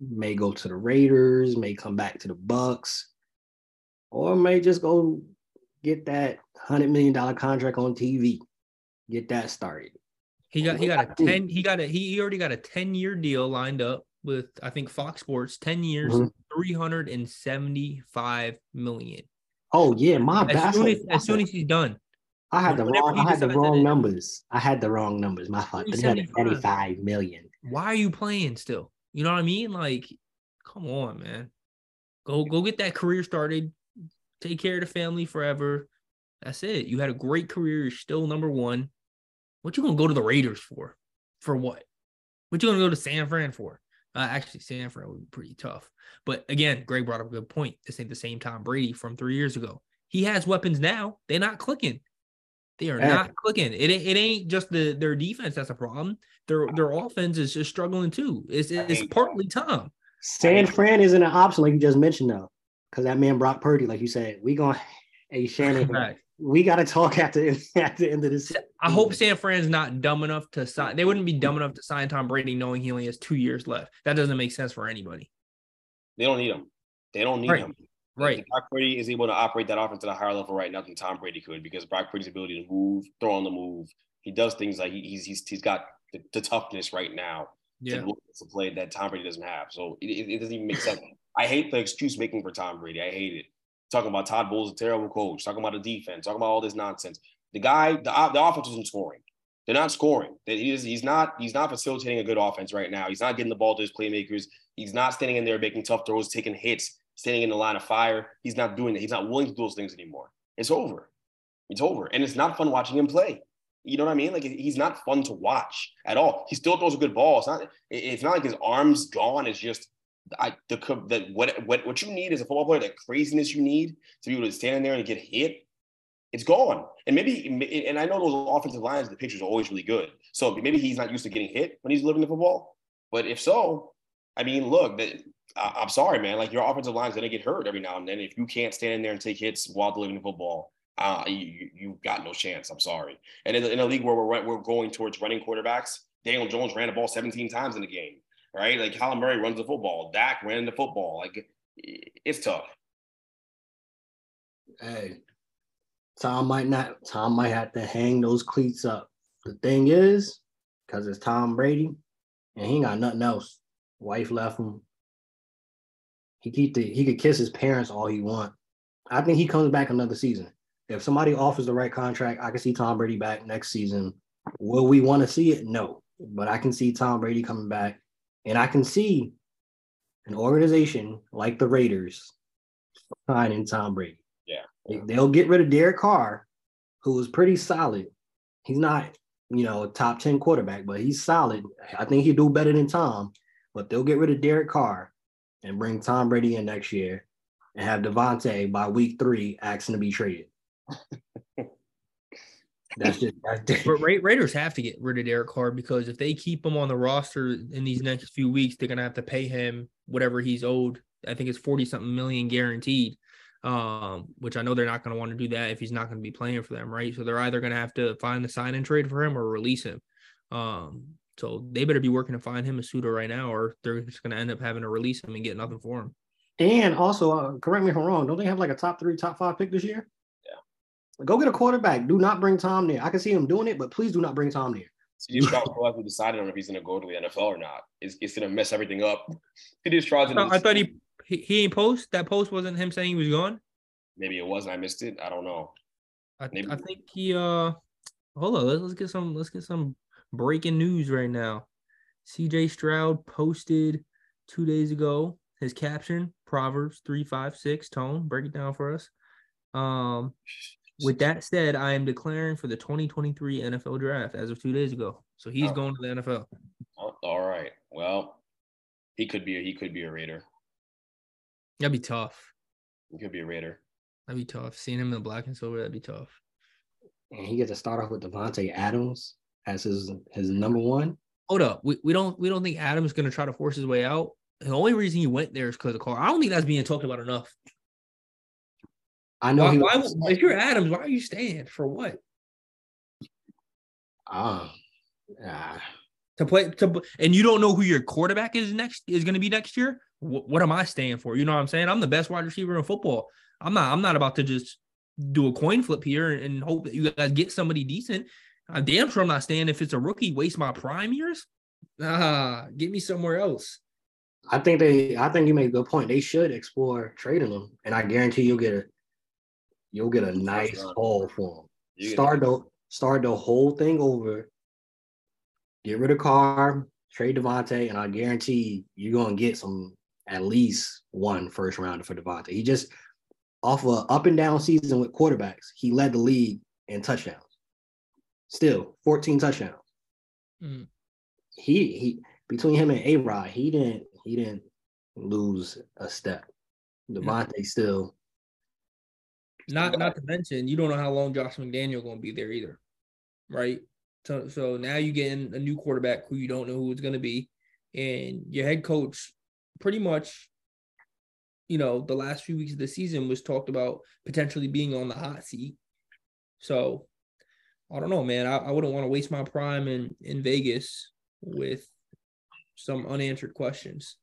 may go to the Raiders, may come back to the Bucks, or may just go get that hundred million dollar contract on TV. Get that started. He got he got a ten. He got a he already got a ten year deal lined up with I think Fox Sports. Ten years, mm-hmm. hundred and seventy five million. Oh yeah, my as bad. Soon as, as soon as he's done, I had the wrong. I had the wrong numbers. I had the wrong numbers. My fault. But had thirty-five million. Why are you playing still? You know what I mean? Like, come on, man. Go go get that career started. Take care of the family forever. That's it. You had a great career. You're still number one. What you gonna go to the Raiders for? For what? What you gonna go to San Fran for? Uh, actually, San Fran would be pretty tough. But again, Greg brought up a good point. This ain't the same Tom Brady from three years ago. He has weapons now. They're not clicking. They are not clicking. It, it ain't just the their defense that's a problem. Their their offense is just struggling too. It's it's partly Tom. San Fran isn't an option like you just mentioned though, because that man Brock Purdy, like you said, we gonna hey Shannon, (laughs) we got to talk at the (laughs) at the end of this. I hope San Fran's not dumb enough to sign. They wouldn't be dumb enough to sign Tom Brady knowing he only has two years left. That doesn't make sense for anybody. They don't need him. They don't need Right. him. Right. Brock Brady is able to operate that offense at a higher level right now than Tom Brady could because Brock Brady's ability to move, throw on the move, he does things like he, he's he's he's got the, the toughness right now Yeah. to to play that Tom Brady doesn't have. So it, it, it doesn't even make sense. I hate the excuse making for Tom Brady. I hate it. Talking about Todd Bowles, a terrible coach. Talking about the defense. Talking about all this nonsense. The guy, the, the offense isn't scoring. They're not scoring. That he he's not he's not facilitating a good offense right now. He's not getting the ball to his playmakers. He's not standing in there making tough throws, taking hits, standing in the line of fire. He's not doing that. He's not willing to do those things anymore. It's over. It's over. And it's not fun watching him play. You know what I mean? Like he's not fun to watch at all. He still throws a good ball. It's not. It's not like his arms gone. It's just I the that what what what you need as a football player. That craziness you need to be able to stand in there and get hit. It's gone. And maybe and I know those offensive lines. The pictures are always really good. So maybe he's not used to getting hit when he's living the football. But if so, I mean, look, that, I, I'm sorry, man. Like your offensive line's gonna get hurt every now and then. If you can't stand in there and take hits while delivering football, uh, you, you you've got no chance. I'm sorry. And in, in a league where we're we're going towards running quarterbacks, Daniel Jones ran the ball 17 times in the game, right? Like Kyler Murray runs the football, Dak ran the football. Like it's tough. Hey, Tom might not. Tom might have to hang those cleats up. The thing is, because it's Tom Brady, and he got nothing else. Wife left him. He keep the, he could kiss his parents all he want. I think he comes back another season. If somebody offers the right contract, I can see Tom Brady back next season. Will we want to see it? No, but I can see Tom Brady coming back, and I can see an organization like the Raiders signing Tom Brady. Yeah, They'll get rid of Derek Carr, who was pretty solid. He's not, you know, a top 10 quarterback, but he's solid. I think he'll do better than Tom, but they'll get rid of Derek Carr and bring Tom Brady in next year and have Davante by week three asking to be traded. That's just that's (laughs) But Ra- Raiders have to get rid of Derek Carr because if they keep him on the roster in these next few weeks, they're gonna have to pay him whatever he's owed. I think it's 40 something million guaranteed. Um, which I know they're not gonna want to do that if he's not gonna be playing for them, right? So they're either gonna have to find the sign and trade for him or release him. Um, so they better be working to find him a suitor right now, or they're just gonna end up having to release him and get nothing for him. And also, uh, correct me if I'm wrong. Don't they have like a top three, top five pick this year? Yeah. Go get a quarterback. Do not bring Tom there. I can see him doing it, but please do not bring Tom there. CJ Stroud still hasn't decided on if he's going to go to the NFL or not. It's, it's going to mess everything up. CJ Stroud's No, gonna- I thought he, he he ain't post. That post wasn't him saying he was gone. maybe it was and I missed it. I don't know. I, Maybe. I think he uh hold on, let's, let's get some let's get some breaking news right now. CJ Stroud posted two days ago his caption, Proverbs three, five, six, tone. Break it down for us. Um with that said, I am declaring for the 2023 NFL draft as of two days ago. So he's Oh. going to the NFL. Oh, all right. Well, he could be. He could be a Raider. That'd be tough. He could be a Raider. That'd be tough. Seeing him in the black and silver, that'd be tough. And he gets to start off with Davante Adams as his his number one. hold up. We, we don't we don't think Adams gonna try to force his way out. The only reason he went there is because of Carr. I don't think that's being talked about enough. I know Why, why, was. if you're Adams, why are you staying for what? Ah, ah. To play to and you don't know who your quarterback is next is going to be next year. What, what am I staying for? You know what I'm saying? I'm the best wide receiver in football. I'm not. I'm not about to just do a coin flip here and, and hope that you guys get somebody decent. I'm damn sure I'm not staying if it's a rookie. Waste my prime years. Ah, get me somewhere else. I think they. I think you made a good point. They should explore trading them, and I guarantee you'll get a you'll get a nice haul for them. You Start the start the whole thing over. Get rid of Carr, trade Davante, and I guarantee you're gonna get some at least one first rounder for Davante. He just off a up and down season with quarterbacks, he led the league in touchdowns. Still, 14 touchdowns. Mm. He he between him and A Rod, he didn't he didn't lose a step. Davante still Not not to mention, you don't know how long Josh McDaniel going to be there either, right? So so now you getting a new quarterback who you don't know who it's going to be, and your head coach, pretty much, you know, the last few weeks of the season was talked about potentially being on the hot seat, So I don't know, man. I, I wouldn't want to waste my prime in in Vegas with some unanswered questions.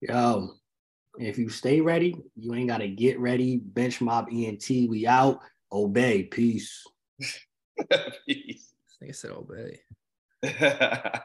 Yo, if you stay ready, you ain't gotta get ready. Bench mob ENT, we out. Obey. Peace. (laughs) Peace. I think I said obey. (laughs)